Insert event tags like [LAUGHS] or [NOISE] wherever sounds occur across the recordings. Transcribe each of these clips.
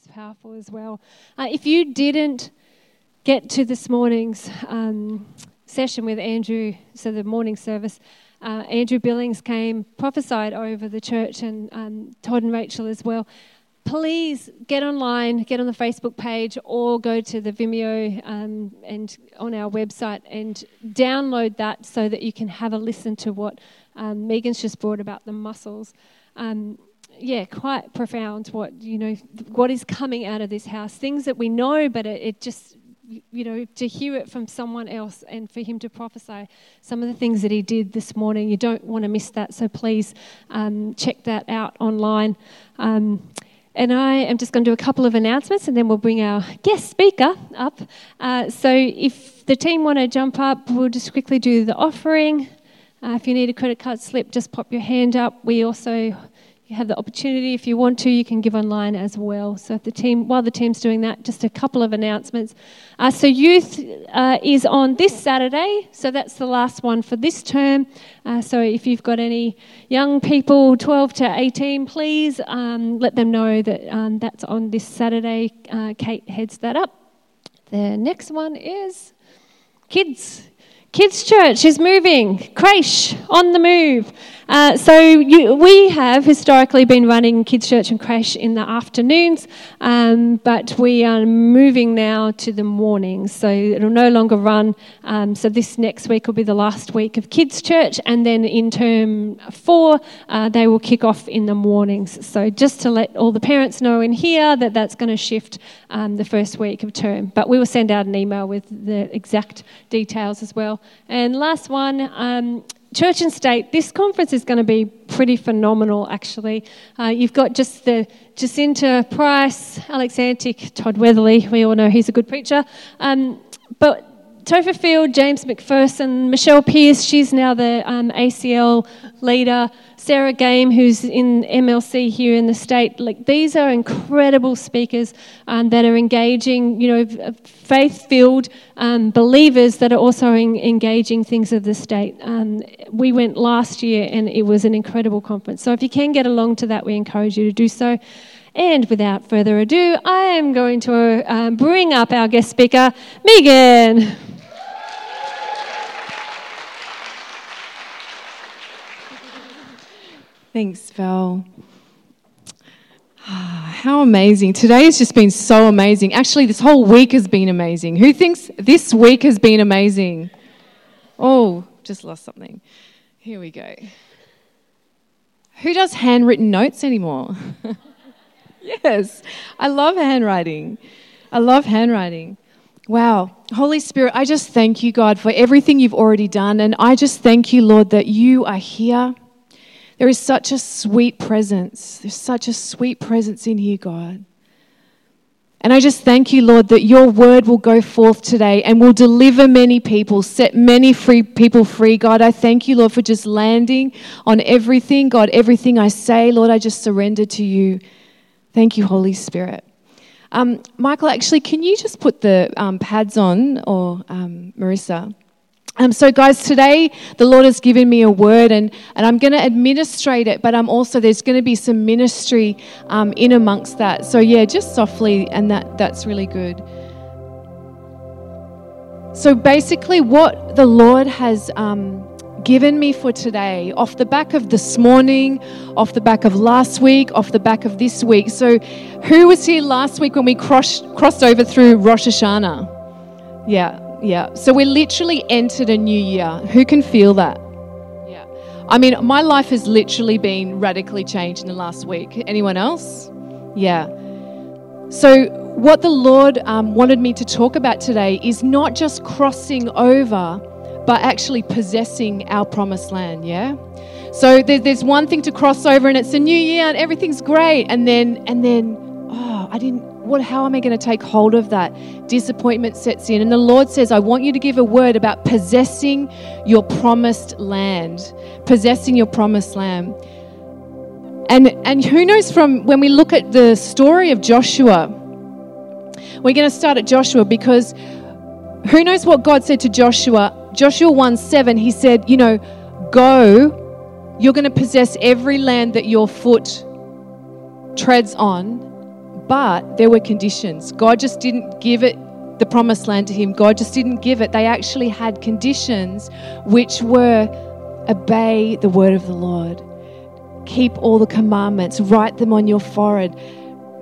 was powerful as well. Uh, if you didn't get to this morning's um, session with Andrew, so the morning service, uh, Andrew Billings came, prophesied over the church, and um, Todd and Rachel as well. Please get online, get on the Facebook page, or go to the Vimeo um, and on our website and download that so that you can have a listen to what um, Meagan's just brought about the muscles. Um, yeah, quite profound. What you know, what is coming out of this house? Things that we know, but it, it just you know, to hear it from someone else and for him to prophesy some of the things that he did this morning. You don't want to miss that, so please um, check that out online. Um, and I am just going to do a couple of announcements and then we'll bring our guest speaker up. Uh, so if the team want to jump up, we'll just quickly do the offering. Uh, if you need a credit card slip, just pop your hand up. We also you have the opportunity, if you want to, you can give online as well. So, the team, while the team's doing that, just a couple of announcements. Uh, so, youth uh, is on this Saturday, so that's the last one for this term. Uh, so, if you've got any young people, 12 to 18, please um, let them know that um, that's on this Saturday. Uh, Kate heads that up. The next one is kids. Kids Church is moving. Creche on the move. Uh, so you, we have historically been running Kids Church and creche in the afternoons, um, but we are moving now to the mornings. So it'll no longer run. Um, so this next week will be the last week of Kids Church, and then in term four, uh, they will kick off in the mornings. So just to let all the parents know in here that that's going to shift um, the first week of term. But we will send out an email with the exact details as well. And last one, um, church and state, this conference is going to be pretty phenomenal, actually. Uh, you've got just the Jacinta Price, Alex Antic, Todd Weatherly. We all know he's a good preacher. Um, but Topher Field, James McPherson, Michelle Pearse, she's now the um, ACL leader. Sarah Game, who's in MLC here in the state. Like these are incredible speakers um, that are engaging, you know, faith-filled um, believers that are also in, engaging things of the state. Um, we went last year, and it was an incredible conference. So if you can get along to that, we encourage you to do so. And without further ado, I am going to uh, bring up our guest speaker, Meagan. Thanks, Val. Ah, how amazing. Today has just been so amazing. Actually, this whole week has been amazing. Who thinks this week has been amazing? Oh, just lost something. Here we go. Who does handwritten notes anymore? [LAUGHS] yes, I love handwriting. I love handwriting. Wow. Holy Spirit, I just thank you, God, for everything you've already done. And I just thank you, Lord, that you are here there is such a sweet presence. There's such a sweet presence in here, God. And I just thank you, Lord, that your word will go forth today and will deliver many people, set many free people free. God, I thank you, Lord, for just landing on everything. God, everything I say, Lord, I just surrender to you. Thank you, Holy Spirit. Um, Michael, actually, can you just put the um, pads on, or um, Marissa? Um, so, guys, today the Lord has given me a word, and, and I'm going to administrate it, but I'm also there's going to be some ministry um, in amongst that. So, yeah, just softly, and that that's really good. So, basically, what the Lord has um, given me for today, off the back of this morning, off the back of last week, off the back of this week. So, who was here last week when we crossed crossed over through Rosh Hashanah? Yeah, yeah. So we literally entered a new year. Who can feel that? Yeah. I mean, my life has literally been radically changed in the last week. Anyone else? Yeah. So, what the Lord um, wanted me to talk about today is not just crossing over, but actually possessing our promised land. Yeah. So there's one thing to cross over, and it's a new year, and everything's great, and then and then, oh, I didn't what, how am I going to take hold of that? Disappointment sets in. And the Lord says, I want you to give a word about possessing your promised land. Possessing your promised land. And, and who knows from when we look at the story of Joshua, we're going to start at Joshua because who knows what God said to Joshua? Joshua 1 7, he said, You know, go, you're going to possess every land that your foot treads on but there were conditions. God just didn't give it the promised land to him. God just didn't give it. They actually had conditions which were obey the word of the Lord, keep all the commandments, write them on your forehead.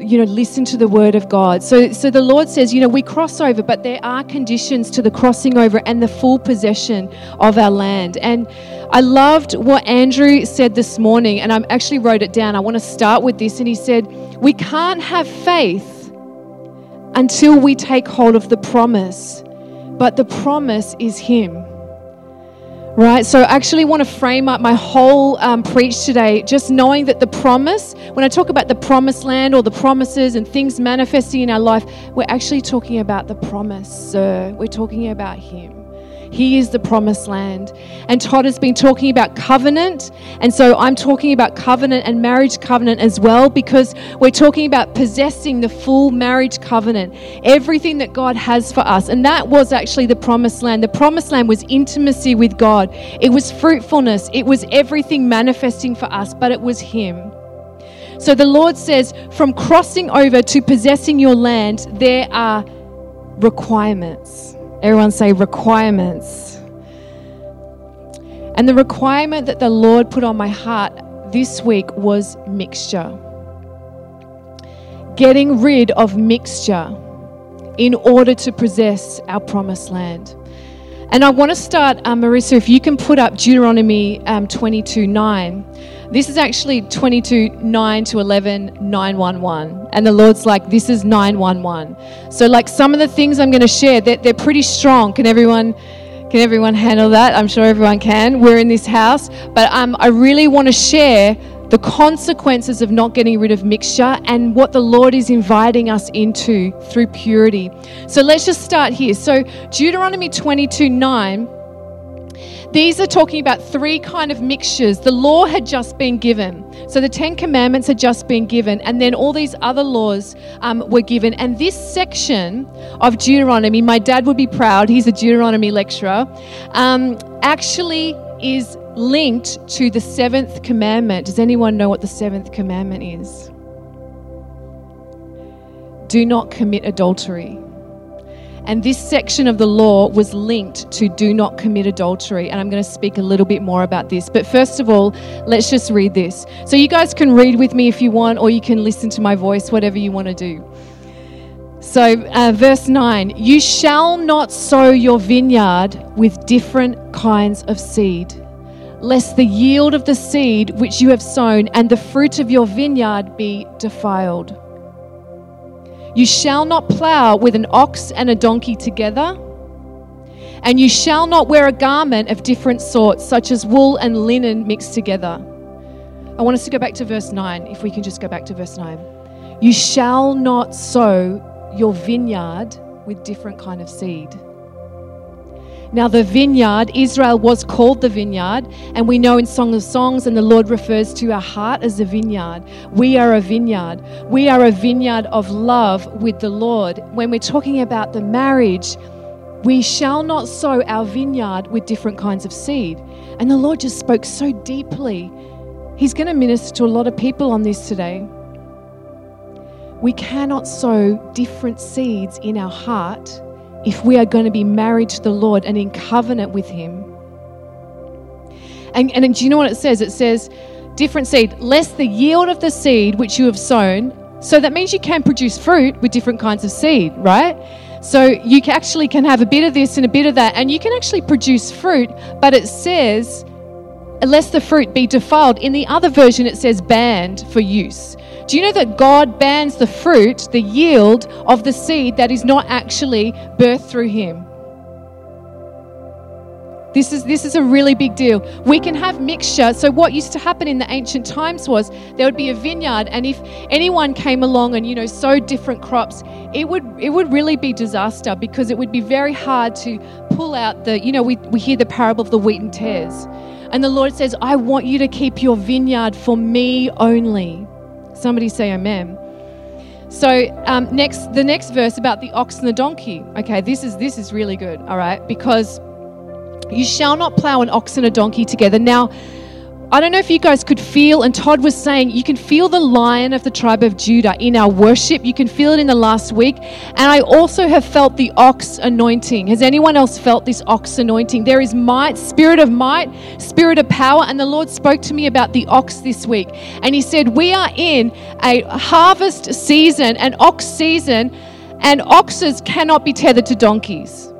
You know, listen to the word of God. So, so the Lord says, you know, we cross over, but there are conditions to the crossing over and the full possession of our land. And I loved what Andrew said this morning, and I actually wrote it down. I want to start with this. And he said, We can't have faith until we take hold of the promise, but the promise is Him. Right, so I actually want to frame up my whole um, preach today just knowing that the promise, when I talk about the promised land or the promises and things manifesting in our life, we're actually talking about the promise, sir. We're talking about Him. He is the promised land. And Todd has been talking about covenant. And so I'm talking about covenant and marriage covenant as well because we're talking about possessing the full marriage covenant, everything that God has for us. And that was actually the promised land. The promised land was intimacy with God, it was fruitfulness, it was everything manifesting for us, but it was Him. So the Lord says, from crossing over to possessing your land, there are requirements. Everyone say requirements. And the requirement that the Lord put on my heart this week was mixture. Getting rid of mixture in order to possess our promised land. And I want to start, um, Marissa, if you can put up Deuteronomy um, 22 9. This is actually 22 9 to 11 911. And the Lord's like, this is 911. So, like some of the things I'm going to share, they're, they're pretty strong. Can everyone? Can everyone handle that? I'm sure everyone can. We're in this house. But um, I really want to share the consequences of not getting rid of mixture and what the Lord is inviting us into through purity. So let's just start here. So, Deuteronomy 22 9 these are talking about three kind of mixtures. The law had just been given. So the Ten Commandments had just been given, and then all these other laws um, were given. And this section of Deuteronomy, my dad would be proud, he's a Deuteronomy lecturer, um, actually is linked to the seventh commandment. Does anyone know what the seventh commandment is? Do not commit adultery. And this section of the law was linked to do not commit adultery. And I'm going to speak a little bit more about this. But first of all, let's just read this. So you guys can read with me if you want, or you can listen to my voice, whatever you want to do. So, uh, verse 9 You shall not sow your vineyard with different kinds of seed, lest the yield of the seed which you have sown and the fruit of your vineyard be defiled. You shall not plow with an ox and a donkey together. And you shall not wear a garment of different sorts, such as wool and linen mixed together. I want us to go back to verse 9, if we can just go back to verse 9. You shall not sow your vineyard with different kind of seed. Now, the vineyard, Israel was called the vineyard, and we know in Song of Songs, and the Lord refers to our heart as a vineyard. We are a vineyard. We are a vineyard of love with the Lord. When we're talking about the marriage, we shall not sow our vineyard with different kinds of seed. And the Lord just spoke so deeply. He's going to minister to a lot of people on this today. We cannot sow different seeds in our heart if we are going to be married to the Lord and in covenant with Him. And, and do you know what it says? It says, different seed, less the yield of the seed which you have sown. So that means you can produce fruit with different kinds of seed, right? So you actually can have a bit of this and a bit of that, and you can actually produce fruit, but it says, lest the fruit be defiled. In the other version, it says banned for use. Do you know that God bans the fruit, the yield of the seed that is not actually birthed through Him? This is, this is a really big deal. We can have mixture. So, what used to happen in the ancient times was there would be a vineyard, and if anyone came along and you know sowed different crops, it would it would really be disaster because it would be very hard to pull out the you know we, we hear the parable of the wheat and tares, and the Lord says, "I want you to keep your vineyard for me only." Somebody say amen. So um, next, the next verse about the ox and the donkey. Okay, this is this is really good. All right, because you shall not plow an ox and a donkey together. Now, I don't know if you guys could feel, and Todd was saying, you can feel the lion of the tribe of Judah in our worship. You can feel it in the last week. And I also have felt the ox anointing. Has anyone else felt this ox anointing? There is might, spirit of might, spirit of power. And the Lord spoke to me about the ox this week. And He said, We are in a harvest season, an ox season, and oxes cannot be tethered to donkeys.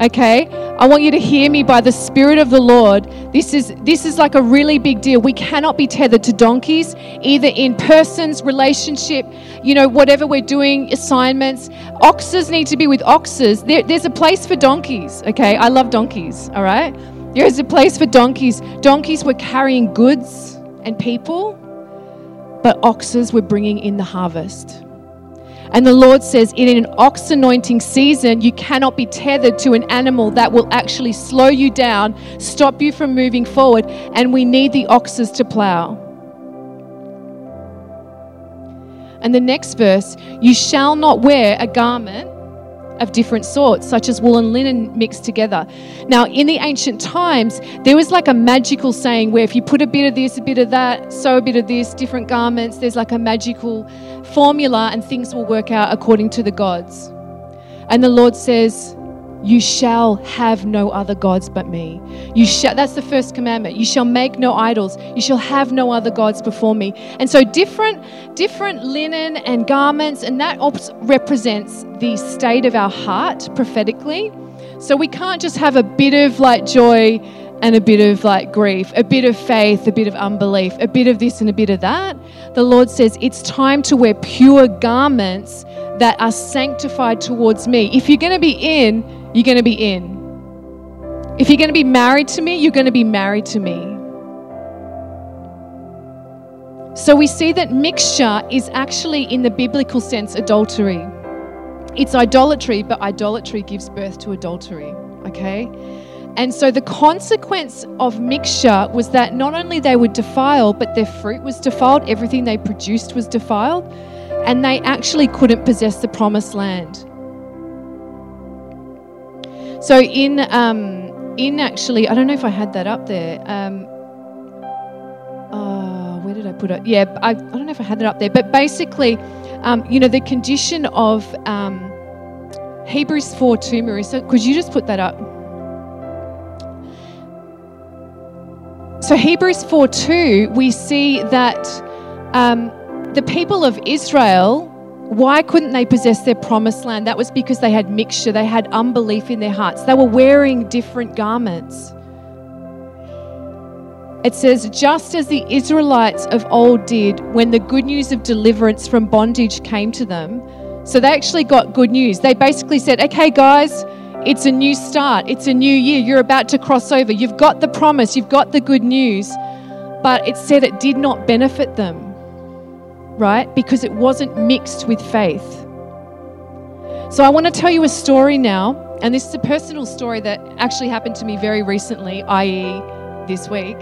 Okay? I want you to hear me by the Spirit of the Lord. This is this is like a really big deal. We cannot be tethered to donkeys, either in persons, relationship, you know, whatever we're doing, assignments. Oxes need to be with oxes. There, there's a place for donkeys. Okay, I love donkeys. All right, there is a place for donkeys. Donkeys were carrying goods and people, but oxes were bringing in the harvest. And the Lord says, in an ox anointing season, you cannot be tethered to an animal that will actually slow you down, stop you from moving forward, and we need the oxes to plow. And the next verse, you shall not wear a garment of different sorts, such as wool and linen mixed together. Now, in the ancient times, there was like a magical saying where if you put a bit of this, a bit of that, sew a bit of this, different garments, there's like a magical formula and things will work out according to the gods. And the Lord says, you shall have no other gods but me. You shall that's the first commandment. You shall make no idols. You shall have no other gods before me. And so different different linen and garments and that represents the state of our heart prophetically. So we can't just have a bit of like joy and a bit of like grief, a bit of faith, a bit of unbelief, a bit of this and a bit of that. The Lord says it's time to wear pure garments that are sanctified towards me. If you're going to be in, you're going to be in. If you're going to be married to me, you're going to be married to me. So we see that mixture is actually, in the biblical sense, adultery. It's idolatry, but idolatry gives birth to adultery, okay? And so the consequence of mixture was that not only they were defiled, but their fruit was defiled, everything they produced was defiled, and they actually couldn't possess the promised land. So in um, in actually, I don't know if I had that up there. Um, uh, where did I put it? Yeah, I, I don't know if I had that up there. But basically, um, you know, the condition of um, Hebrews 4 2, Marissa, could you just put that up? So, Hebrews 4 2, we see that um, the people of Israel, why couldn't they possess their promised land? That was because they had mixture, they had unbelief in their hearts. They were wearing different garments. It says, just as the Israelites of old did when the good news of deliverance from bondage came to them. So they actually got good news. They basically said, okay, guys, it's a new start. It's a new year. You're about to cross over. You've got the promise. You've got the good news. But it said it did not benefit them, right? Because it wasn't mixed with faith. So I want to tell you a story now. And this is a personal story that actually happened to me very recently, i.e., this week.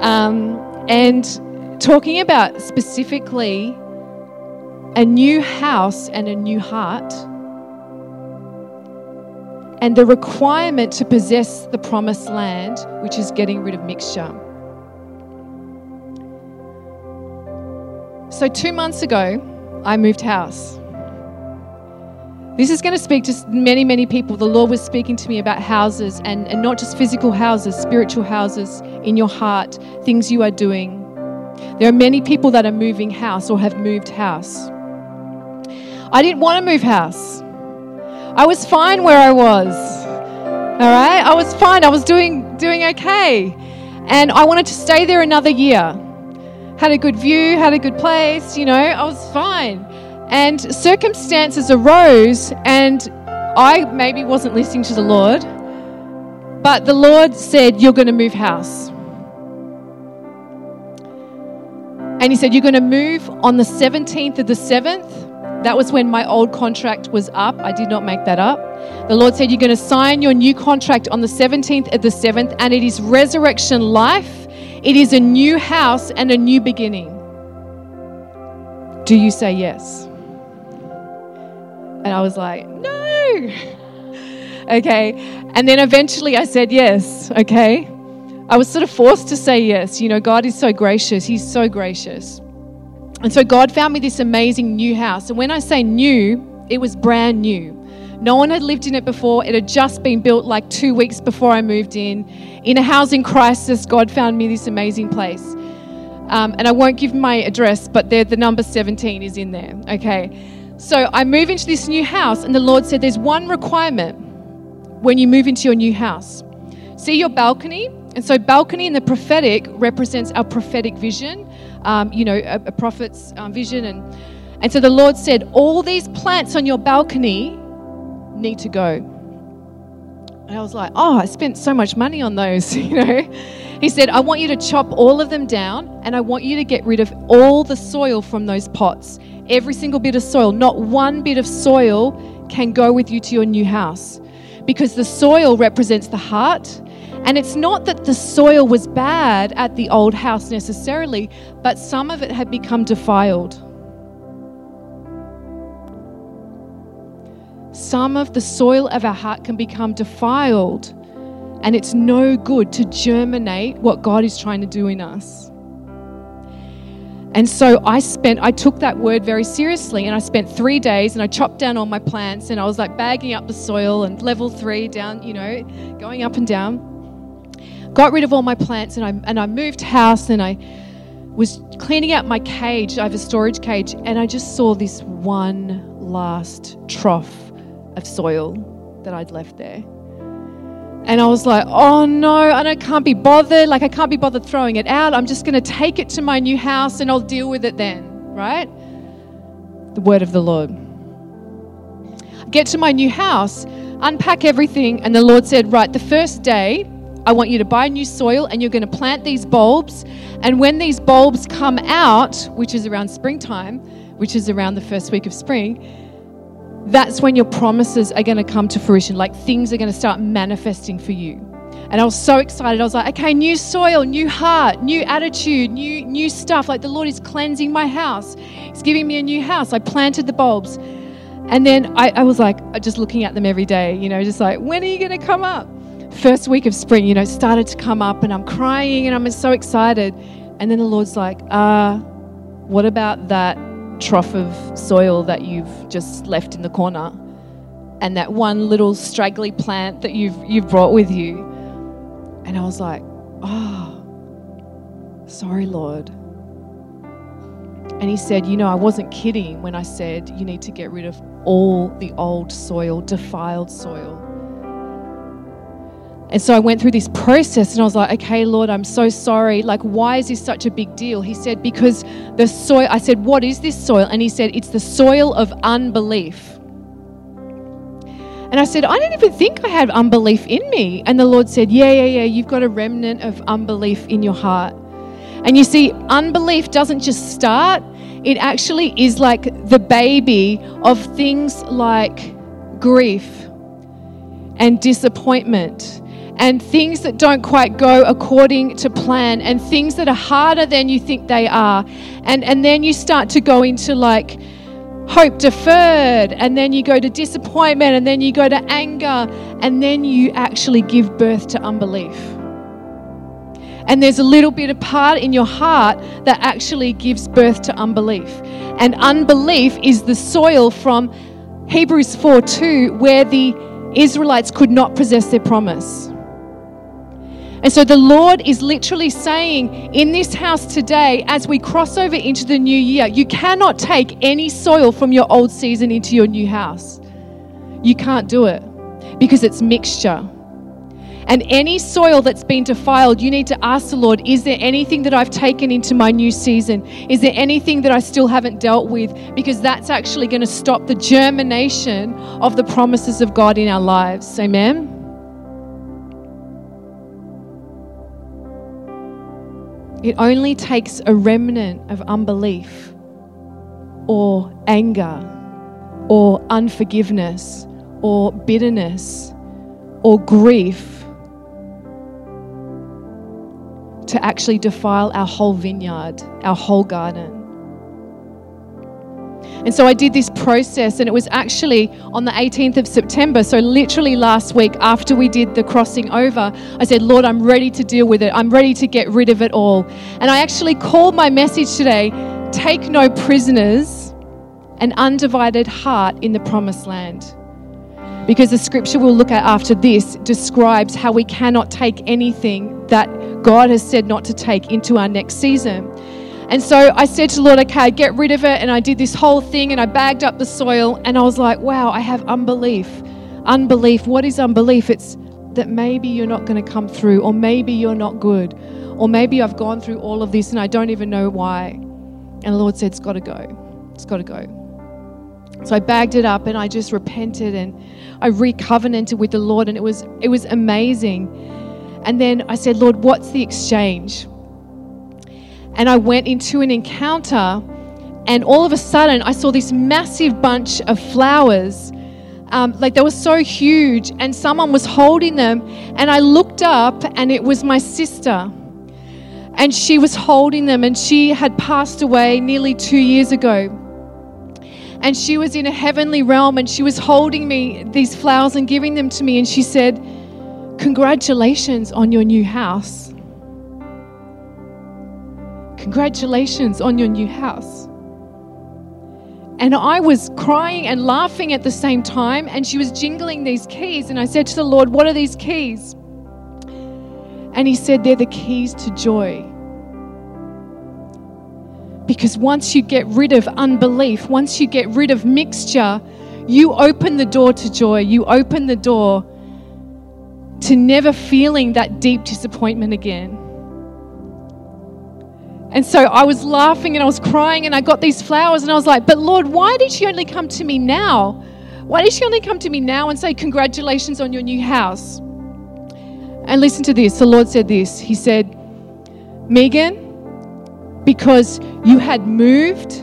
Um, and talking about specifically a new house and a new heart and the requirement to possess the promised land, which is getting rid of mixture. So, two months ago, I moved house. This is going to speak to many, many people. The Lord was speaking to me about houses and, and not just physical houses, spiritual houses in your heart, things you are doing. There are many people that are moving house or have moved house. I didn't want to move house. I was fine where I was. All right? I was fine. I was doing doing okay. And I wanted to stay there another year. Had a good view, had a good place, you know, I was fine. And circumstances arose and I maybe wasn't listening to the Lord. But the Lord said, You're going to move house. And He said, You're going to move on the 17th of the 7th that was when my old contract was up. I did not make that up. The Lord said, You're going to sign your new contract on the 17th of the 7th, and it is resurrection life. It is a new house and a new beginning. Do you say yes? And I was like, No. [LAUGHS] okay. And then eventually I said yes. Okay. I was sort of forced to say yes. You know, God is so gracious. He's so gracious. And so God found me this amazing new house. And when I say new, it was brand new. No one had lived in it before. It had just been built like two weeks before I moved in. In a housing crisis, God found me this amazing place. Um, and I won't give my address, but the number 17 is in there. Okay. So I move into this new house, and the Lord said, There's one requirement when you move into your new house. See your balcony? And so, balcony in the prophetic represents our prophetic vision, um, you know, a, a prophet's um, vision. And, and so the Lord said, All these plants on your balcony need to go. And I was like, Oh, I spent so much money on those, [LAUGHS] you know. He said, I want you to chop all of them down and I want you to get rid of all the soil from those pots. Every single bit of soil. Not one bit of soil can go with you to your new house because the soil represents the heart and it's not that the soil was bad at the old house necessarily, but some of it had become defiled. Some of the soil of our heart can become defiled, and it's no good to germinate what God is trying to do in us. And so I spent, I took that word very seriously and I spent three days and I chopped down all my plants and I was like bagging up the soil and level three down, you know, going up and down got rid of all my plants and I, and I moved house and I was cleaning out my cage. I have a storage cage and I just saw this one last trough of soil that I'd left there. And I was like, oh no, and I can't be bothered. Like, I can't be bothered throwing it out. I'm just going to take it to my new house and I'll deal with it then, right? The word of the Lord. Get to my new house, unpack everything, and the Lord said, right, the first day, I want you to buy new soil and you're going to plant these bulbs. And when these bulbs come out, which is around springtime, which is around the first week of spring, that's when your promises are going to come to fruition. Like things are going to start manifesting for you. And I was so excited. I was like, okay, new soil, new heart, new attitude, new new stuff. Like the Lord is cleansing my house. He's giving me a new house. I planted the bulbs. And then I, I was like, just looking at them every day, you know, just like, when are you going to come up? first week of spring, you know, started to come up and I'm crying and I'm so excited. And then the Lord's like, uh, what about that trough of soil that you've just left in the corner? And that one little straggly plant that you've you've brought with you. And I was like, oh, sorry, Lord. And he said, You know, I wasn't kidding when I said you need to get rid of all the old soil, defiled soil. And so I went through this process and I was like, okay, Lord, I'm so sorry. Like, why is this such a big deal? He said, because the soil, I said, what is this soil? And he said, it's the soil of unbelief. And I said, I didn't even think I had unbelief in me. And the Lord said, yeah, yeah, yeah, you've got a remnant of unbelief in your heart. And you see, unbelief doesn't just start, it actually is like the baby of things like grief and disappointment and things that don't quite go according to plan and things that are harder than you think they are. And, and then you start to go into like hope deferred, and then you go to disappointment, and then you go to anger, and then you actually give birth to unbelief. And there's a little bit of part in your heart that actually gives birth to unbelief. And unbelief is the soil from Hebrews 4 2, where the Israelites could not possess their promise. And so the Lord is literally saying in this house today, as we cross over into the new year, you cannot take any soil from your old season into your new house. You can't do it because it's mixture. And any soil that's been defiled, you need to ask the Lord, is there anything that I've taken into my new season? Is there anything that I still haven't dealt with? Because that's actually going to stop the germination of the promises of God in our lives. Amen. It only takes a remnant of unbelief or anger or unforgiveness or bitterness or grief to actually defile our whole vineyard, our whole garden. And so I did this process, and it was actually on the 18th of September. So, literally last week, after we did the crossing over, I said, Lord, I'm ready to deal with it. I'm ready to get rid of it all. And I actually called my message today Take no prisoners, an undivided heart in the promised land. Because the scripture we'll look at after this describes how we cannot take anything that God has said not to take into our next season. And so I said to the Lord, okay, get rid of it. And I did this whole thing and I bagged up the soil. And I was like, wow, I have unbelief. Unbelief. What is unbelief? It's that maybe you're not going to come through, or maybe you're not good, or maybe I've gone through all of this and I don't even know why. And the Lord said, it's got to go. It's got to go. So I bagged it up and I just repented and I recovenanted with the Lord and it was it was amazing. And then I said, Lord, what's the exchange? And I went into an encounter, and all of a sudden, I saw this massive bunch of flowers. Um, like they were so huge, and someone was holding them. And I looked up, and it was my sister. And she was holding them, and she had passed away nearly two years ago. And she was in a heavenly realm, and she was holding me these flowers and giving them to me. And she said, Congratulations on your new house. Congratulations on your new house. And I was crying and laughing at the same time, and she was jingling these keys. And I said to the Lord, What are these keys? And He said, They're the keys to joy. Because once you get rid of unbelief, once you get rid of mixture, you open the door to joy. You open the door to never feeling that deep disappointment again. And so I was laughing and I was crying and I got these flowers and I was like, but Lord, why did she only come to me now? Why did she only come to me now and say, Congratulations on your new house? And listen to this. The Lord said this He said, Meagan, because you had moved,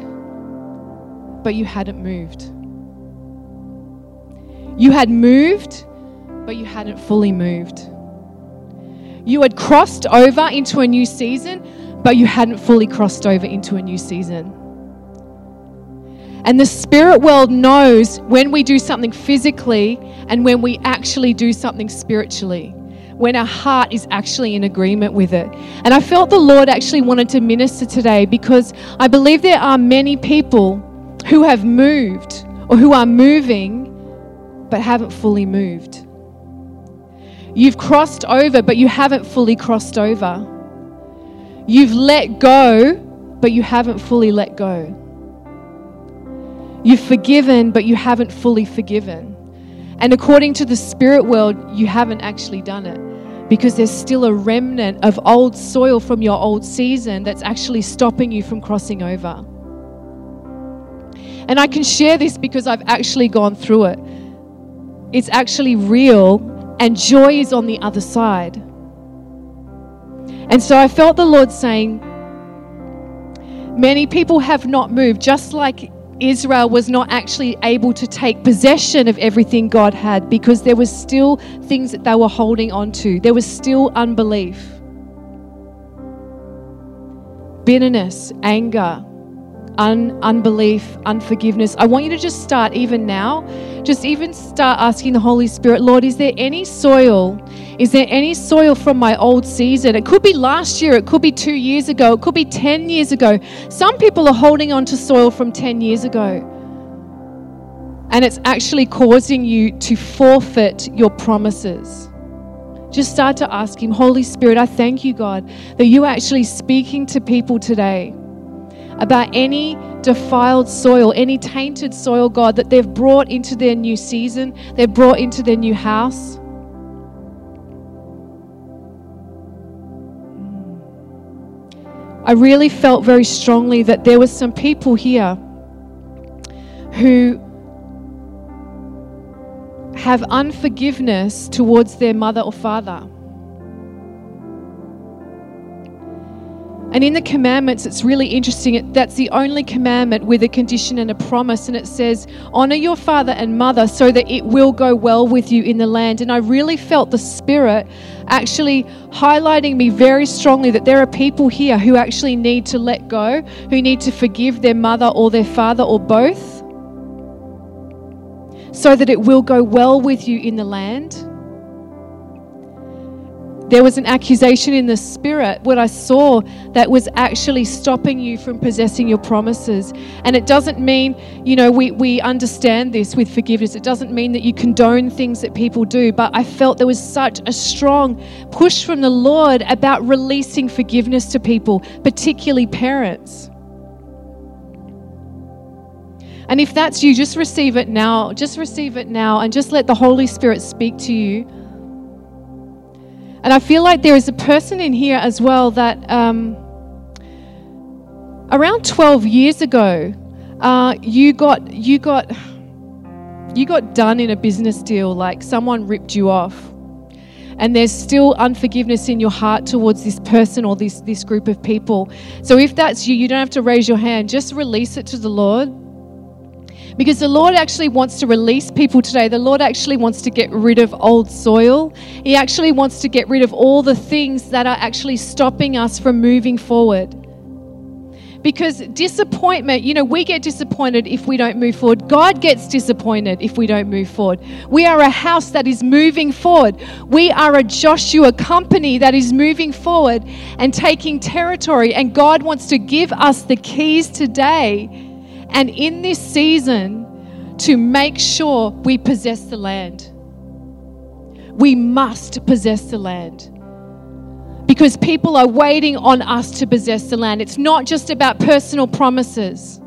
but you hadn't moved. You had moved, but you hadn't fully moved. You had crossed over into a new season, but you hadn't fully crossed over into a new season. And the spirit world knows when we do something physically and when we actually do something spiritually, when our heart is actually in agreement with it. And I felt the Lord actually wanted to minister today because I believe there are many people who have moved or who are moving but haven't fully moved. You've crossed over, but you haven't fully crossed over. You've let go, but you haven't fully let go. You've forgiven, but you haven't fully forgiven. And according to the spirit world, you haven't actually done it because there's still a remnant of old soil from your old season that's actually stopping you from crossing over. And I can share this because I've actually gone through it. It's actually real, and joy is on the other side. And so I felt the Lord saying, Many people have not moved, just like Israel was not actually able to take possession of everything God had because there was still things that they were holding on to. There was still unbelief, bitterness, anger, un- unbelief, unforgiveness. I want you to just start even now, just even start asking the Holy Spirit, Lord, is there any soil? Is there any soil from my old season? It could be last year, it could be two years ago, it could be 10 years ago. Some people are holding on to soil from 10 years ago. And it's actually causing you to forfeit your promises. Just start to ask Him, Holy Spirit, I thank you, God, that you are actually speaking to people today about any defiled soil, any tainted soil, God, that they've brought into their new season, they've brought into their new house. I really felt very strongly that there were some people here who have unforgiveness towards their mother or father. And in the commandments, it's really interesting. That's the only commandment with a condition and a promise. And it says, Honor your father and mother so that it will go well with you in the land. And I really felt the Spirit actually highlighting me very strongly that there are people here who actually need to let go, who need to forgive their mother or their father or both, so that it will go well with you in the land there was an accusation in the spirit, what I saw, that was actually stopping you from possessing your promises. And it doesn't mean, you know, we, we understand this with forgiveness. It doesn't mean that you condone things that people do. But I felt there was such a strong push from the Lord about releasing forgiveness to people, particularly parents. And if that's you, just receive it now. Just receive it now and just let the Holy Spirit speak to you. And I feel like there is a person in here as well that um, around 12 years ago, uh, you got you got you got done in a business deal, like someone ripped you off. And there's still unforgiveness in your heart towards this person or this, this group of people. So if that's you, you don't have to raise your hand. Just release it to the Lord because the Lord actually wants to release people today. The Lord actually wants to get rid of old soil. He actually wants to get rid of all the things that are actually stopping us from moving forward. Because disappointment, you know, we get disappointed if we don't move forward. God gets disappointed if we don't move forward. We are a house that is moving forward. We are a Joshua company that is moving forward and taking territory. And God wants to give us the keys today and in this season to make sure we possess the land. We must possess the land because people are waiting on us to possess the land. It's not just about personal promises.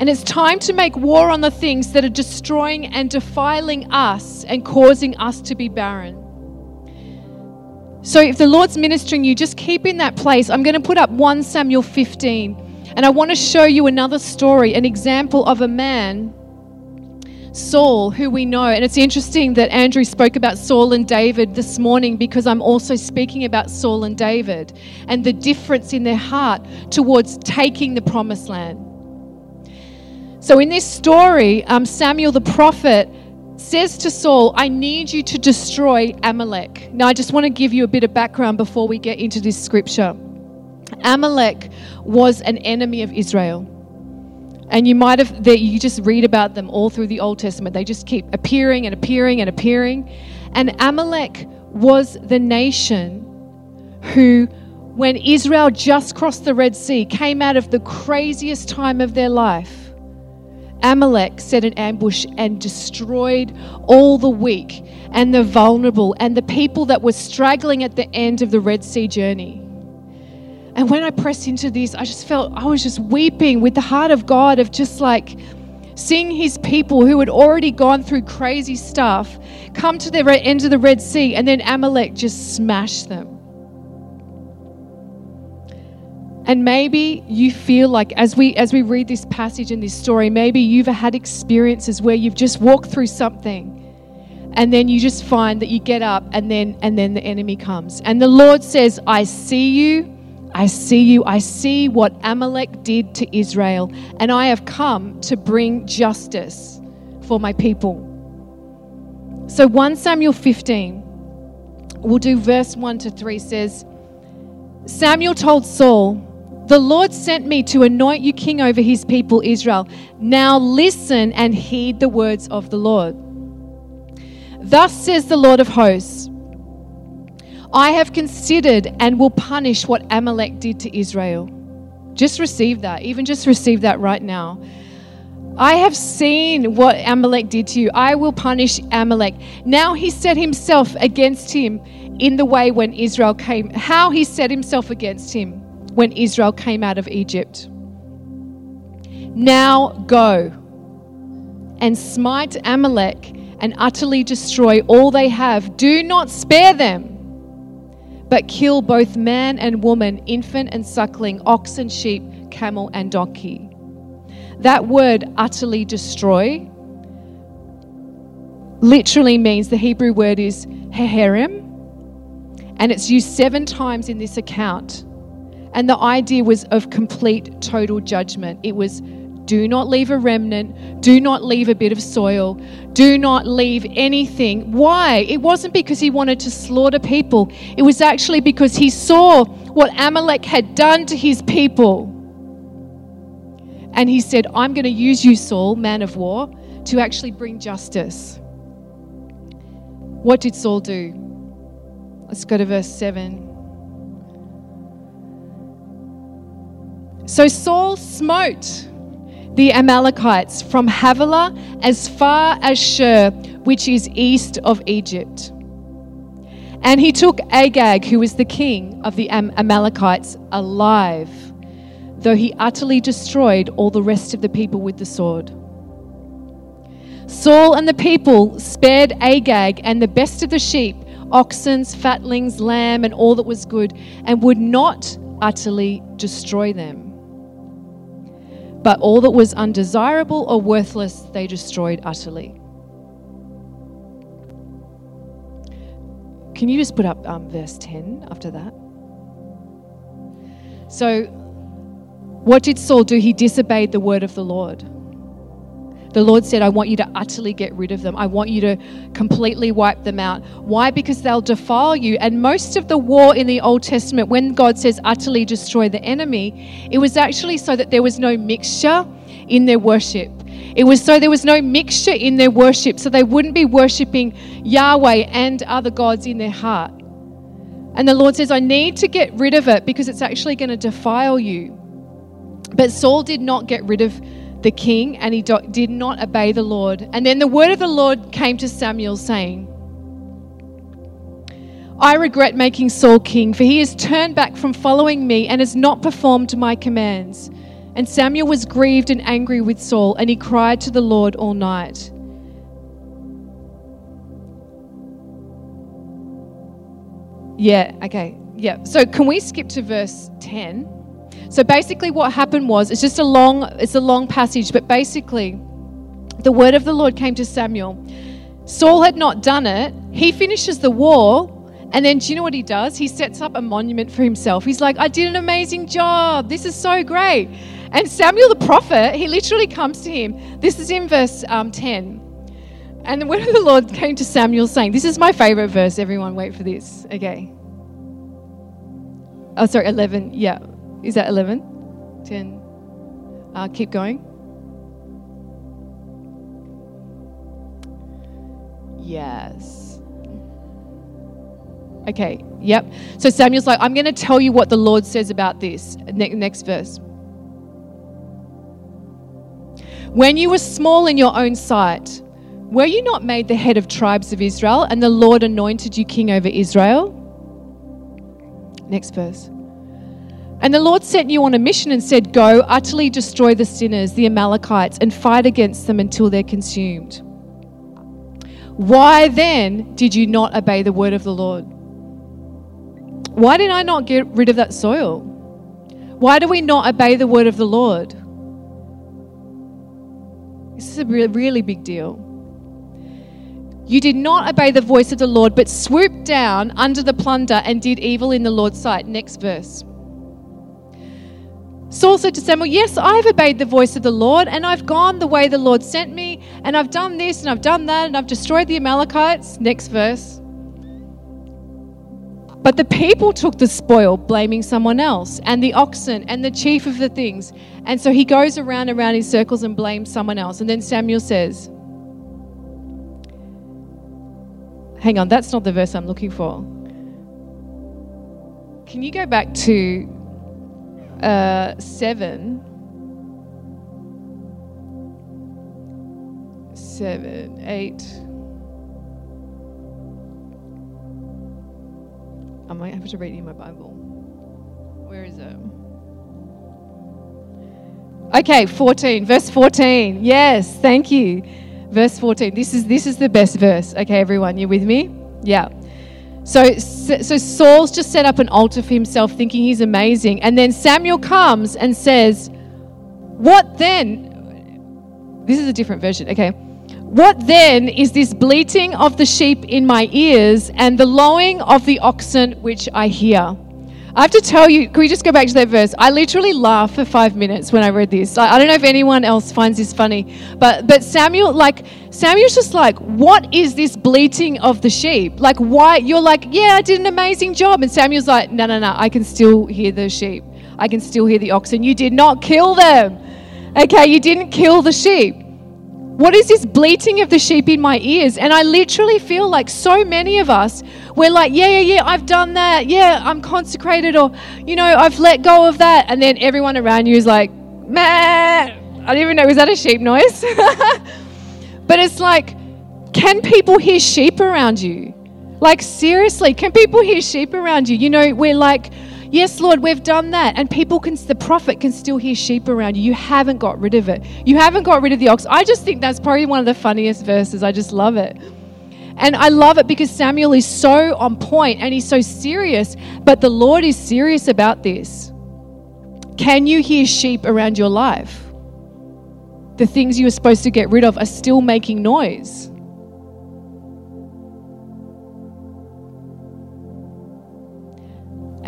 And it's time to make war on the things that are destroying and defiling us and causing us to be barren. So if the Lord's ministering you, just keep in that place. I'm going to put up 1 Samuel 15. And I want to show you another story, an example of a man, Saul, who we know. And it's interesting that Andrew spoke about Saul and David this morning because I'm also speaking about Saul and David and the difference in their heart towards taking the promised land. So, in this story, um, Samuel the prophet says to Saul, I need you to destroy Amalek. Now, I just want to give you a bit of background before we get into this scripture. Amalek was an enemy of Israel. And you might have, you just read about them all through the Old Testament. They just keep appearing and appearing and appearing. And Amalek was the nation who, when Israel just crossed the Red Sea, came out of the craziest time of their life. Amalek set an ambush and destroyed all the weak and the vulnerable and the people that were struggling at the end of the Red Sea journey. And when I pressed into this, I just felt I was just weeping with the heart of God of just like seeing his people who had already gone through crazy stuff come to the end of the Red Sea and then Amalek just smashed them. And maybe you feel like as we as we read this passage in this story, maybe you've had experiences where you've just walked through something and then you just find that you get up and then and then the enemy comes. And the Lord says, "I see you. I see you. I see what Amalek did to Israel, and I have come to bring justice for my people. So 1 Samuel 15, we'll do verse 1 to 3 says, Samuel told Saul, The Lord sent me to anoint you king over his people Israel. Now listen and heed the words of the Lord. Thus says the Lord of hosts. I have considered and will punish what Amalek did to Israel. Just receive that. Even just receive that right now. I have seen what Amalek did to you. I will punish Amalek. Now he set himself against him in the way when Israel came, how he set himself against him when Israel came out of Egypt. Now go and smite Amalek and utterly destroy all they have. Do not spare them but kill both man and woman, infant and suckling, ox and sheep, camel and donkey. That word, utterly destroy, literally means the Hebrew word is heherim, and it's used seven times in this account. And the idea was of complete, total judgment. It was do not leave a remnant, do not leave a bit of soil, do not leave anything. Why? It wasn't because he wanted to slaughter people, it was actually because he saw what Amalek had done to his people. And he said, I'm going to use you, Saul, man of war, to actually bring justice. What did Saul do? Let's go to verse 7. So Saul smote the Amalekites from Havilah as far as Shur, which is east of Egypt. And he took Agag, who was the king of the Am- Amalekites, alive, though he utterly destroyed all the rest of the people with the sword. Saul and the people spared Agag and the best of the sheep, oxen, fatlings, lamb, and all that was good, and would not utterly destroy them. But all that was undesirable or worthless, they destroyed utterly. Can you just put up um, verse 10 after that? So, what did Saul do? He disobeyed the word of the Lord. The Lord said, I want you to utterly get rid of them. I want you to completely wipe them out. Why? Because they'll defile you. And most of the war in the Old Testament, when God says utterly destroy the enemy, it was actually so that there was no mixture in their worship. It was so there was no mixture in their worship, so they wouldn't be worshiping Yahweh and other gods in their heart. And the Lord says, I need to get rid of it because it's actually going to defile you. But Saul did not get rid of the king and he do- did not obey the Lord. And then the word of the Lord came to Samuel saying, I regret making Saul king, for he has turned back from following me and has not performed my commands. And Samuel was grieved and angry with Saul, and he cried to the Lord all night. Yeah, okay. Yeah. So can we skip to verse 10? So basically what happened was it's just a long it's a long passage, but basically the word of the Lord came to Samuel. Saul had not done it. He finishes the war, and then do you know what he does? He sets up a monument for himself. He's like, I did an amazing job. This is so great. And Samuel the prophet, he literally comes to him. This is in verse um, 10. And the word of the Lord came to Samuel saying, This is my favorite verse. Everyone, wait for this. Okay. Oh, sorry, 11. Yeah. Is that 11? 10. Uh, keep going. Yes. Okay, yep. So Samuel's like, I'm going to tell you what the Lord says about this. Ne- next verse. When you were small in your own sight, were you not made the head of tribes of Israel, and the Lord anointed you king over Israel? Next verse. And the Lord sent you on a mission and said, Go, utterly destroy the sinners, the Amalekites, and fight against them until they're consumed. Why then did you not obey the word of the Lord? Why did I not get rid of that soil? Why do we not obey the word of the Lord? This is a really, big deal. You did not obey the voice of the Lord, but swooped down under the plunder and did evil in the Lord's sight. Next verse. Saul said to Samuel, Yes, I've obeyed the voice of the Lord, and I've gone the way the Lord sent me, and I've done this, and I've done that, and I've destroyed the Amalekites. Next verse. But the people took the spoil, blaming someone else, and the oxen, and the chief of the things. And so he goes around and around in circles and blames someone else. And then Samuel says, Hang on, that's not the verse I'm looking for. Can you go back to uh, 7. 7, 8. I might have to read in my Bible. Where is it? Okay, 14, verse 14. Yes, thank you. Verse 14. This is this is the best verse. Okay, everyone, you with me? Yeah. So, so Saul's just set up an altar for himself, thinking he's amazing. And then Samuel comes and says, What then? This is a different version. Okay. What then is this bleating of the sheep in my ears and the lowing of the oxen which I hear? I have to tell you, can we just go back to that verse? I literally laughed for five minutes when I read this. I, I don't know if anyone else finds this funny, but but Samuel, like Samuel's just like, what is this bleating of the sheep? Like, why? You're like, yeah, I did an amazing job, and Samuel's like, no, no, no, I can still hear the sheep. I can still hear the oxen. You did not kill them. Okay, you didn't kill the sheep. What is this bleating of the sheep in my ears? And I literally feel like so many of us, we're like, yeah, yeah, yeah, I've done that. Yeah, I'm consecrated, or, you know, I've let go of that. And then everyone around you is like, man, I don't even know, was that a sheep noise? [LAUGHS] but it's like, can people hear sheep around you? Like, seriously, can people hear sheep around you? You know, we're like, Yes, Lord, we've done that. And people can, the prophet can still hear sheep around you. You haven't got rid of it. You haven't got rid of the ox. I just think that's probably one of the funniest verses. I just love it. And I love it because Samuel is so on point and he's so serious, but the Lord is serious about this. Can you hear sheep around your life? The things you were supposed to get rid of are still making noise.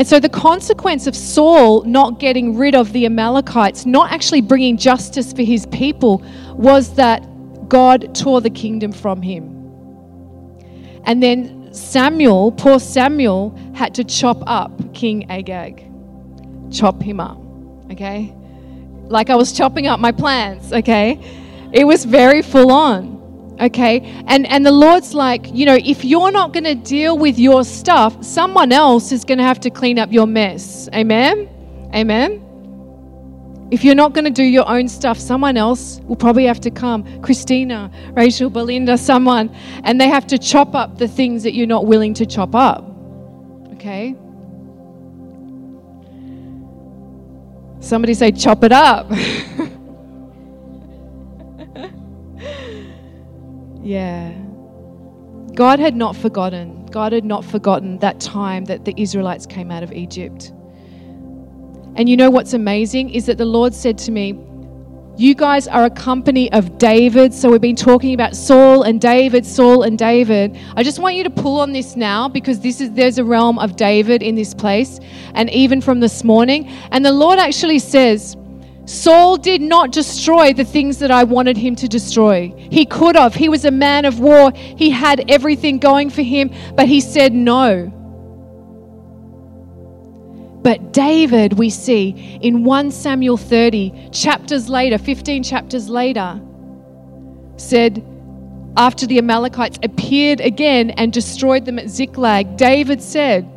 And so, the consequence of Saul not getting rid of the Amalekites, not actually bringing justice for his people, was that God tore the kingdom from him. And then Samuel, poor Samuel, had to chop up King Agag. Chop him up, okay? Like I was chopping up my plants, okay? It was very full on okay? And and the lord's like you know if you're not going to deal with your stuff someone else is going to have to clean up your mess. Amen? Amen? If you're not going to do your own stuff someone else will probably have to come. Christina rachel belinda someone. And they have to chop up the things that you're not willing to chop up. Okay? Somebody say chop it up [LAUGHS] Yeah. God had not forgotten. God had not forgotten that time that the Israelites came out of Egypt. And you know what's amazing is that the Lord said to me, You guys are a company of David. So we've been talking about Saul and David, Saul and David. I just want you to pull on this now because this is there's a realm of David in this place and even from this morning. And the Lord actually says, Saul did not destroy the things that I wanted him to destroy. He could have. He was a man of war. He had everything going for him, but he said no. But David, we see in 1 Samuel 30, chapters later, 15 chapters later, said, after the Amalekites appeared again and destroyed them at Ziklag, David said,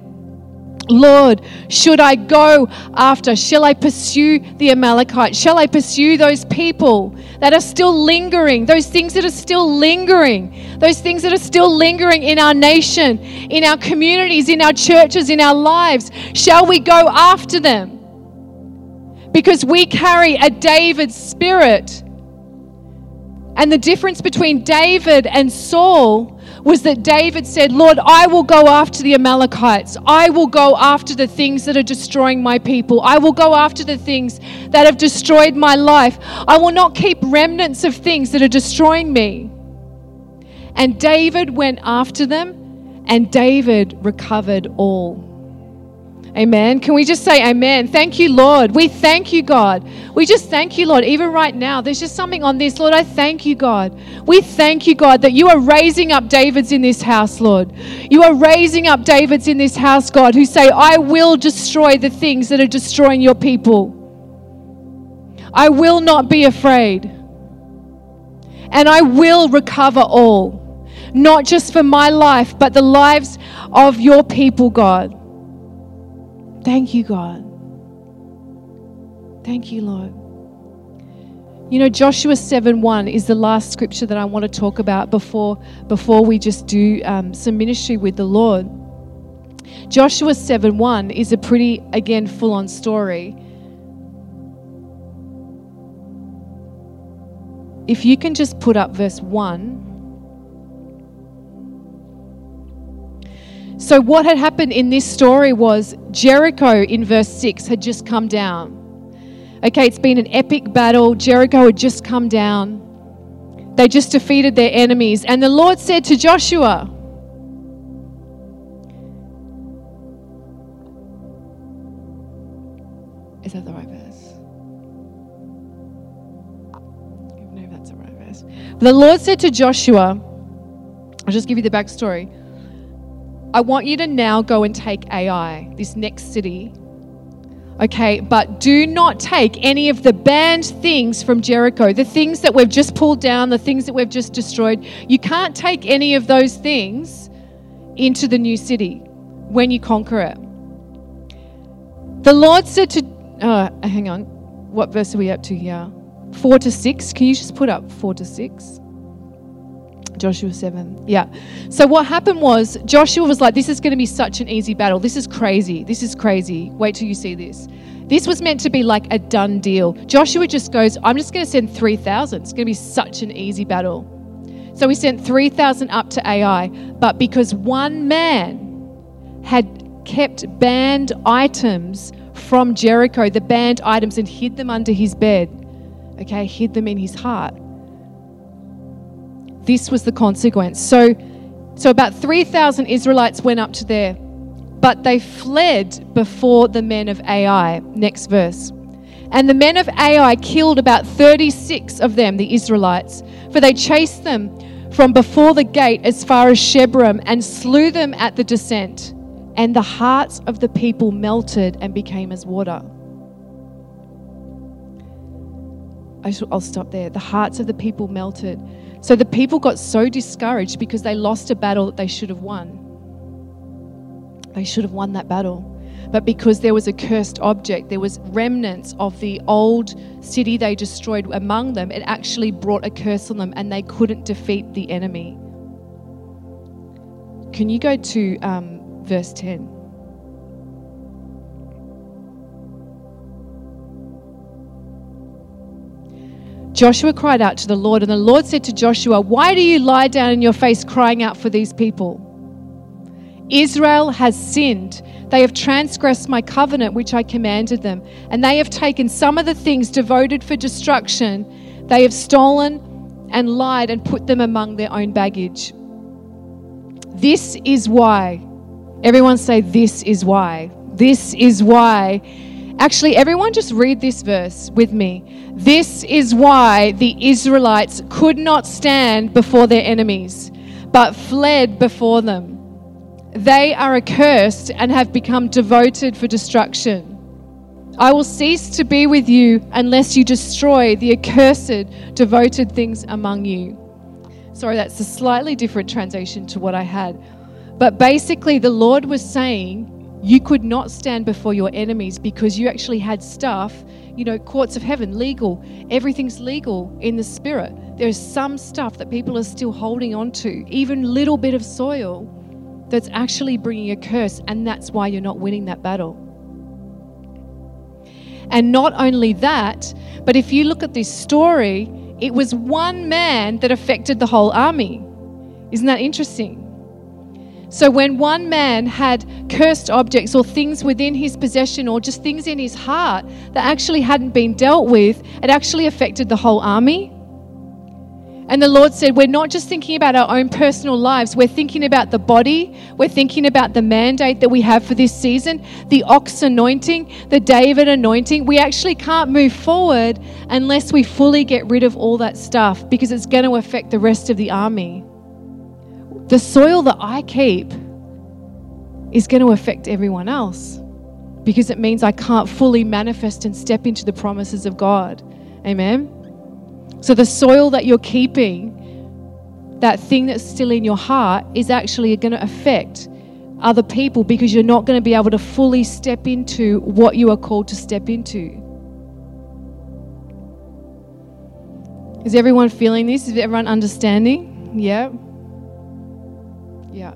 Lord, should I go after? Shall I pursue the Amalekites? Shall I pursue those people that are still lingering, those things that are still lingering, those things that are still lingering in our nation, in our communities, in our churches, in our lives? Shall we go after them? Because we carry a David spirit. And the difference between David and Saul was that David said, Lord, I will go after the Amalekites. I will go after the things that are destroying my people. I will go after the things that have destroyed my life. I will not keep remnants of things that are destroying me. And David went after them, and David recovered all. Amen. Can we just say amen? Thank you, Lord. We thank you, God. We just thank you, Lord. Even right now, there's just something on this. Lord, I thank you, God. We thank you, God, that you are raising up Davids in this house, Lord. You are raising up Davids in this house, God, who say, I will destroy the things that are destroying your people. I will not be afraid. And I will recover all, not just for my life, but the lives of your people, God. Thank you, God. Thank you, Lord. You know, Joshua 7 1 is the last scripture that I want to talk about before, before we just do um, some ministry with the Lord. Joshua 7 1 is a pretty, again, full on story. If you can just put up verse 1. So, what had happened in this story was Jericho in verse 6 had just come down. Okay, it's been an epic battle. Jericho had just come down. They just defeated their enemies. And the Lord said to Joshua, Is that the right verse? No, that's the right verse. The Lord said to Joshua, I'll just give you the backstory. I want you to now go and take Ai, this next city. Okay, but do not take any of the banned things from Jericho, the things that we've just pulled down, the things that we've just destroyed. You can't take any of those things into the new city when you conquer it. The Lord said to, uh, hang on, what verse are we up to here? Four to six. Can you just put up four to six? Joshua 7. Yeah. So what happened was Joshua was like, This is going to be such an easy battle. This is crazy. This is crazy. Wait till you see this. This was meant to be like a done deal. Joshua just goes, I'm just going to send 3,000. It's going to be such an easy battle. So he sent 3,000 up to Ai. But because one man had kept banned items from Jericho, the banned items, and hid them under his bed, okay, hid them in his heart this was the consequence. So, so about 3,000 Israelites went up to there, but they fled before the men of Ai. Next verse. And the men of Ai killed about 36 of them, the Israelites, for they chased them from before the gate as far as Shebarim and slew them at the descent. And the hearts of the people melted and became as water. I'll stop there. The hearts of the people melted. So the people got so discouraged because they lost a battle that they should have won. They should have won that battle. But because there was a cursed object, there was remnants of the old city they destroyed among them, it actually brought a curse on them and they couldn't defeat the enemy. Can you go to um, verse 10? Joshua cried out to the Lord, and the Lord said to Joshua, Why do you lie down in your face crying out for these people? Israel has sinned. They have transgressed my covenant which I commanded them, and they have taken some of the things devoted for destruction. They have stolen and lied and put them among their own baggage. This is why. Everyone say, This is why. This is why Actually, everyone just read this verse with me. This is why the Israelites could not stand before their enemies, but fled before them. They are accursed and have become devoted for destruction. I will cease to be with you unless you destroy the accursed, devoted things among you. Sorry, that's a slightly different translation to what I had. But basically, the Lord was saying, you could not stand before your enemies because you actually had stuff, you know, courts of heaven, legal. Everything's legal in the spirit. There's some stuff that people are still holding on to, even little bit of soil that's actually bringing a curse, and that's why you're not winning that battle. And not only that, but if you look at this story, it was one man that affected the whole army. Isn't that interesting? So, when one man had cursed objects or things within his possession or just things in his heart that actually hadn't been dealt with, it actually affected the whole army. And the Lord said, We're not just thinking about our own personal lives, we're thinking about the body, we're thinking about the mandate that we have for this season, the ox anointing, the David anointing. We actually can't move forward unless we fully get rid of all that stuff because it's going to affect the rest of the army the soil that I keep is going to affect everyone else because it means I can't fully manifest and step into the promises of God. Amen. So the soil that you're keeping, that thing that's still in your heart, is actually going to affect other people because you're not going to be able to fully step into what you are called to step into. Is everyone feeling this? Is everyone understanding? Yeah. Yeah.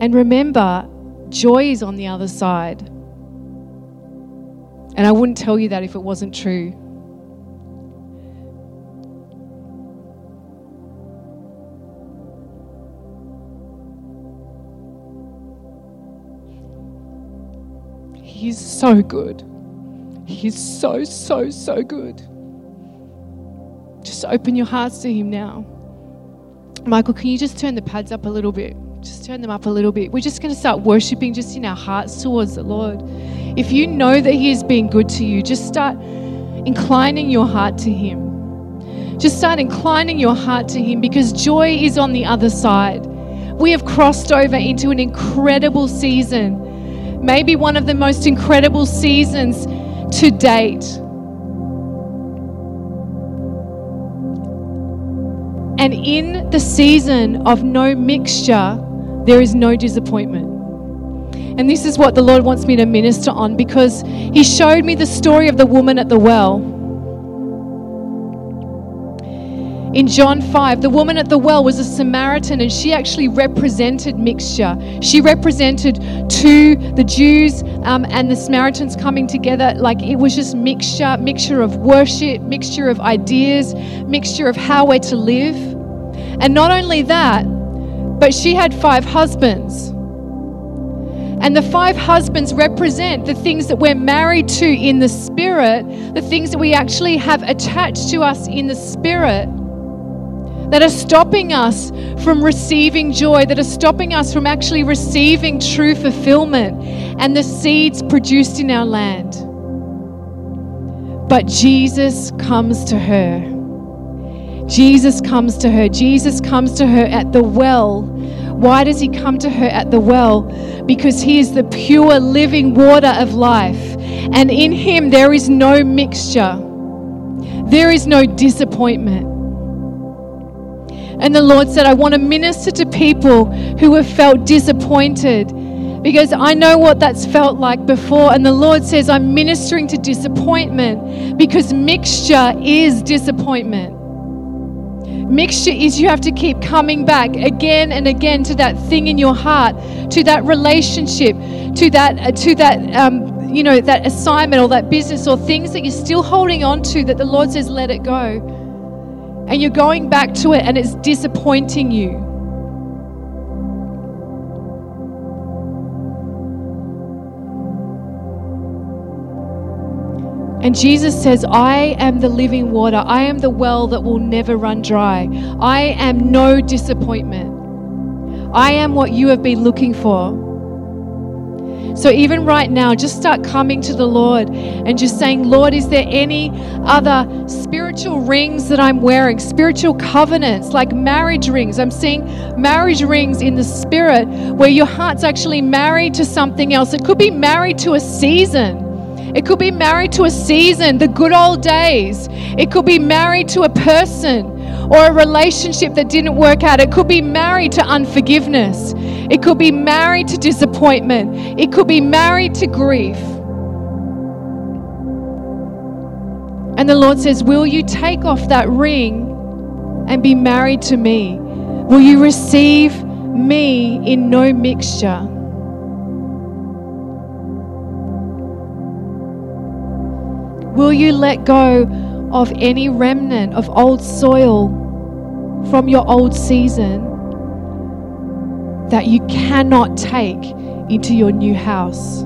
And remember, joy is on the other side. And I wouldn't tell you that if it wasn't true. He's so good. He's so, so, so good. Just open your hearts to Him now. Michael, can you just turn the pads up a little bit? Just turn them up a little bit. We're just going to start worshiping just in our hearts towards the Lord. If you know that He has been good to you, just start inclining your heart to Him. Just start inclining your heart to Him because joy is on the other side. We have crossed over into an incredible season, maybe one of the most incredible seasons to date. And in the season of no mixture, there is no disappointment. And this is what the Lord wants me to minister on because He showed me the story of the woman at the well. In John 5, the woman at the well was a Samaritan and she actually represented mixture. She represented to the Jews um, and the Samaritans coming together. Like it was just mixture, mixture of worship, mixture of ideas, mixture of how we're to live. And not only that, but she had five husbands. And the five husbands represent the things that we're married to in the spirit, the things that we actually have attached to us in the spirit that are stopping us from receiving joy, that are stopping us from actually receiving true fulfillment and the seeds produced in our land. But Jesus comes to her. Jesus comes to her. Jesus comes to her at the well. Why does he come to her at the well? Because he is the pure living water of life. And in him there is no mixture, there is no disappointment. And the Lord said, I want to minister to people who have felt disappointed because I know what that's felt like before. And the Lord says, I'm ministering to disappointment because mixture is disappointment. Mixture is you have to keep coming back again and again to that thing in your heart, to that relationship, to that, uh, to that, um, you know, that assignment or that business or things that you're still holding on to that the Lord says, let it go and you're going back to it and it's disappointing you. And Jesus says, I am the living water. I am the well that will never run dry. I am no disappointment. I am what you have been looking for. So, even right now, just start coming to the Lord and just saying, Lord, is there any other spiritual rings that I'm wearing? Spiritual covenants, like marriage rings. I'm seeing marriage rings in the spirit where your heart's actually married to something else. It could be married to a season. It could be married to a season, the good old days. It could be married to a person or a relationship that didn't work out. It could be married to unforgiveness. It could be married to disappointment. It could be married to grief. And the Lord says, Will you take off that ring and be married to me? Will you receive me in no mixture? Will you let go of any remnant of old soil from your old season that you cannot take into your new house.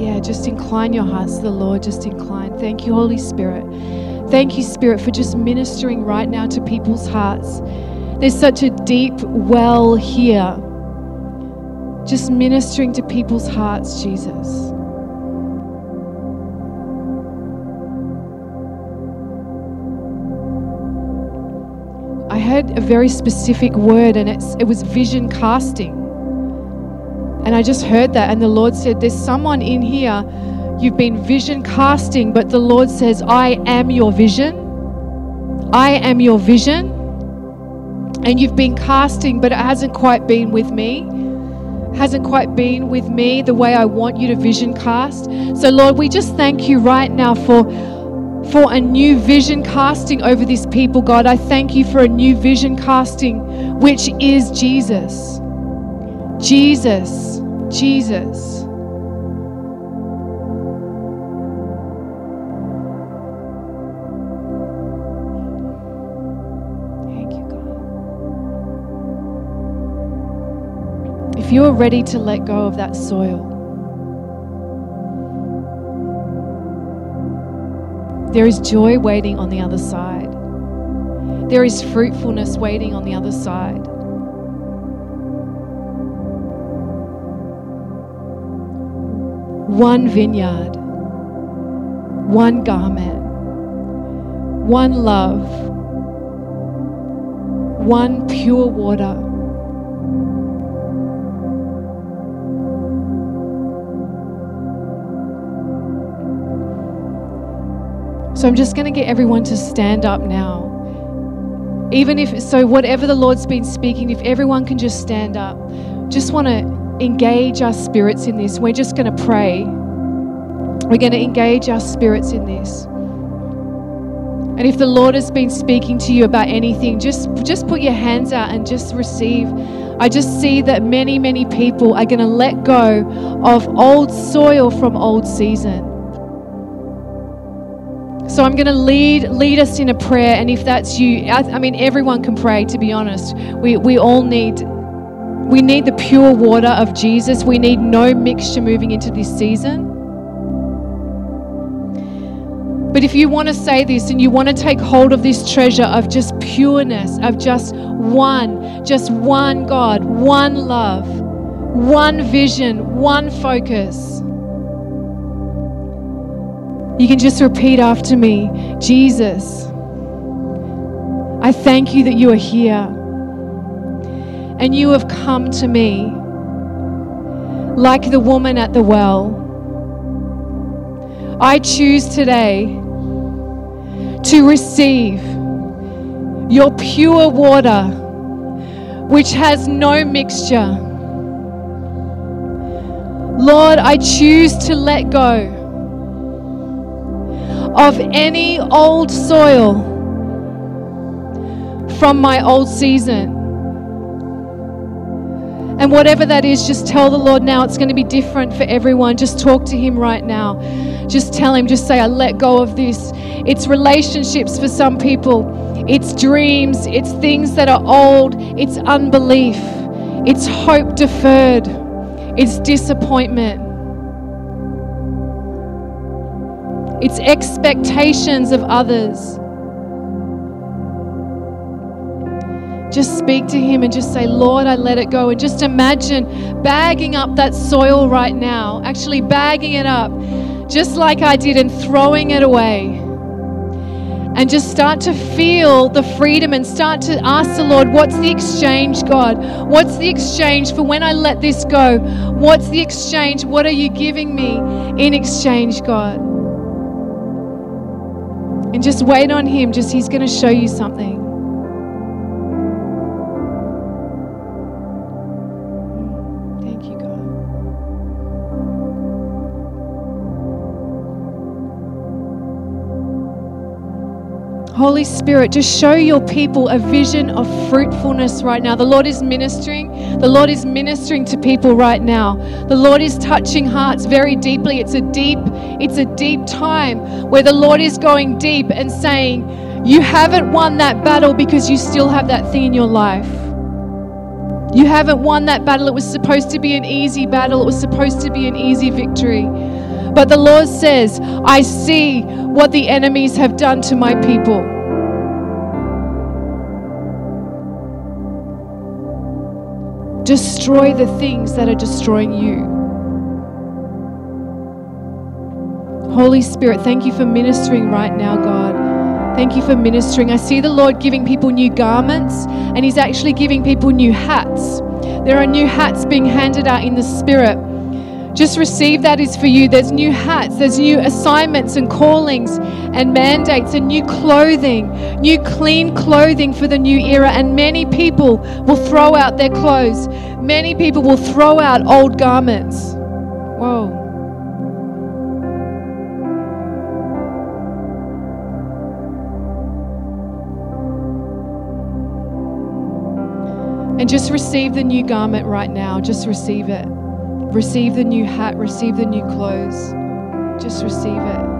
Yeah, just incline your hearts to the Lord. Just incline. Thank you, Holy Spirit. Thank you, Spirit, for just ministering right now to people's hearts. There's such a deep well here just ministering to people's hearts, Jesus. I heard a very specific word, and it's, it was vision casting. And I just heard that, and the Lord said, There's someone in here, you've been vision casting, but the Lord says, I am your vision. I am your vision. And you've been casting, but it hasn't quite been with me hasn't quite been with me the way I want you to vision cast. So, Lord, we just thank you right now for, for a new vision casting over these people, God. I thank you for a new vision casting, which is Jesus. Jesus. Jesus. If you're ready to let go of that soil, there is joy waiting on the other side. There is fruitfulness waiting on the other side. one vineyard, one garment, one love, one pure water. I'm just going to get everyone to stand up now. Even if, so whatever the Lord's been speaking, if everyone can just stand up, just want to engage our spirits in this. We're just going to pray. We're going to engage our spirits in this. And if the Lord has been speaking to you about anything, just, just put your hands out and just receive. I just see that many, many people are going to let go of old soil from old season. So I'm going to lead lead us in a prayer, and if that's you, I, I, mean everyone can pray. To be honest, we we all need we need the pure water of Jesus. We need no mixture moving into this season. But if you want to say this and you want to take hold of this treasure of just pureness, of just one, just one God, one love, one vision, one focus you can just repeat after me Jesus, I thank you that you are here and you have come to me like the woman at the well. I choose today to receive your pure water, which has no mixture. Lord, I choose to let go of any old soil from my old season. And whatever that is, just tell the Lord now it's going to be different for everyone. Just talk to Him right now. Just tell Him, just say, I let go of this. It's relationships for some people, it's dreams, it's things that are old, it's unbelief, it's hope deferred, it's disappointment. It's expectations of others. Just speak to Him and just say, Lord, I let it go. And just imagine bagging up that soil right now, actually bagging it up, just like I did, and throwing it away. And just start to feel the freedom and start to ask the Lord, What's the exchange, God? What's the exchange for when I let this go? What's the exchange? What are you giving me in exchange, God? And just wait on Him, just He's going to show you something. Holy Spirit, just show your people a vision of fruitfulness right now. The Lord is ministering. The Lord is ministering to people right now. The Lord is touching hearts very deeply. It's a deep it's a deep time where the Lord is going deep and saying, You haven't won that battle because you still have that thing in your life. You haven't won that battle. It was supposed to be an easy battle, it was supposed to be an easy victory. But the Lord says, I see what the enemies have done to my people. Destroy the things that are destroying you. Holy Spirit, thank you for ministering right now, God. Thank you for ministering. I see the Lord giving people new garments, and He's actually giving people new hats. There are new hats being handed out in the Spirit. Just receive that is for you. There's new hats, there's new assignments and callings and mandates and new clothing, new clean clothing for the new era. And many people will throw out their clothes, many people will throw out old garments. Whoa. And just receive the new garment right now. Just receive it. Receive the new hat. Receive the new clothes. Just receive it.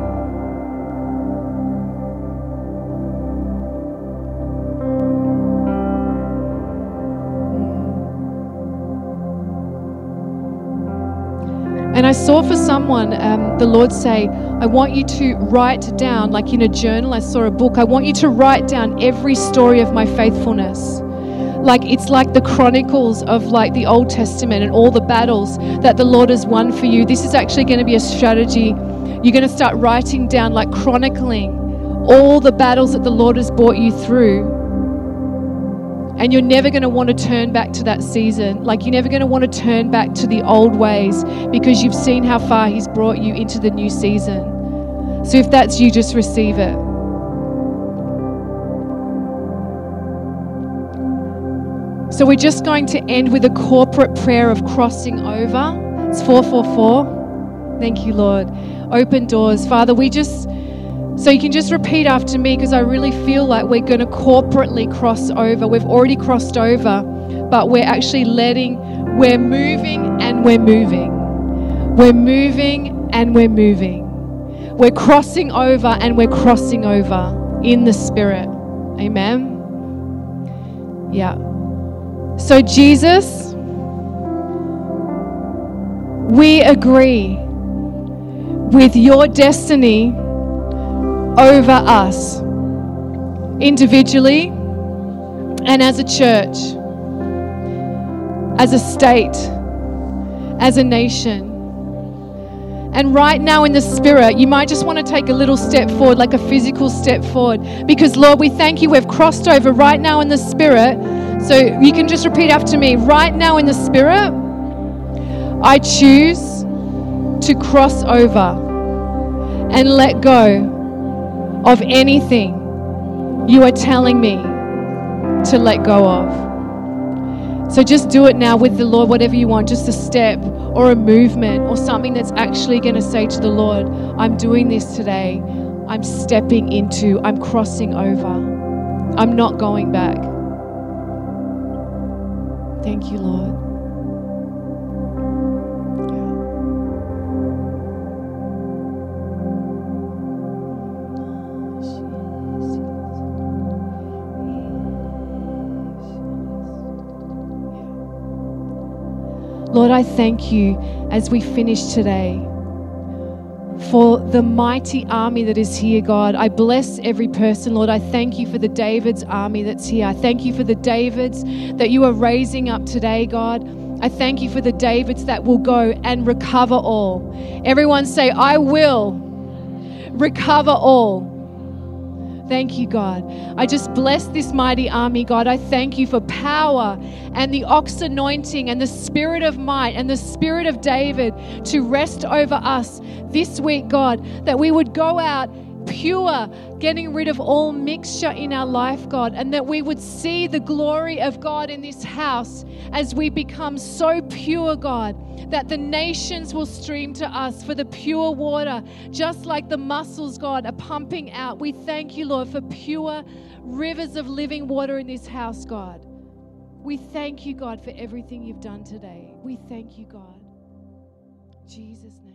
And I saw for someone, um, the Lord say, I want you to write down, like in a journal, I saw a book, I want you to write down every story of my faithfulness like it's like the chronicles of like the Old Testament and all the battles that the Lord has won for you. This is actually going to be a strategy. You're going to start writing down, like chronicling all the battles that the Lord has brought you through. And you're never going to want to turn back to that season. Like, you're never going to want to turn back to the old ways because you've seen how far He's brought you into the new season. So, if that's you, just receive it. So, we're just going to end with a corporate prayer of crossing over. It's 444. Thank you, Lord. Open doors. Father, we just, so you can just repeat after me because I really feel like we're going to corporately cross over. We've already crossed over, but we're actually letting, we're moving and we're moving. We're moving and we're moving. We're crossing over and we're crossing over in the Spirit. Amen. Yeah. So, Jesus, we agree with your destiny over us individually and as a church, as a state, as a nation. And right now in the spirit, you might just want to take a little step forward, like a physical step forward. Because, Lord, we thank you. We've crossed over right now in the spirit so you can just repeat after me. Right now in the Spirit, I choose to cross over and let go of anything you are telling me to let go of. So just do it now with the Lord, whatever you want, just a step or a movement or something that's actually going to say to the Lord, I'm doing this today. I'm stepping into, I'm crossing over. I'm not going back. Thank you, Lord. Lord, I thank you as we finish today for the mighty army that is here, God. I bless every person, Lord. I thank you for the David's army that's here. I thank you for the Davids that you are raising up today, God. I thank you for the Davids that will go and recover all. Everyone say, I will recover all. Thank you, God. I just bless this mighty army, God. I thank you for power and the ox anointing and the spirit of might and the spirit of David to rest over us this week, God, that we would go out pure, getting rid of all mixture in our life, God, and that we would see the glory of God in this house as we become so pure, God, that the nations will stream to us for the pure water, just like the muscles, God, are pumping out. We thank you, Lord, for pure rivers of living water in this house, God. We thank you, God, for everything you've done today. We thank you, God. Jesus'.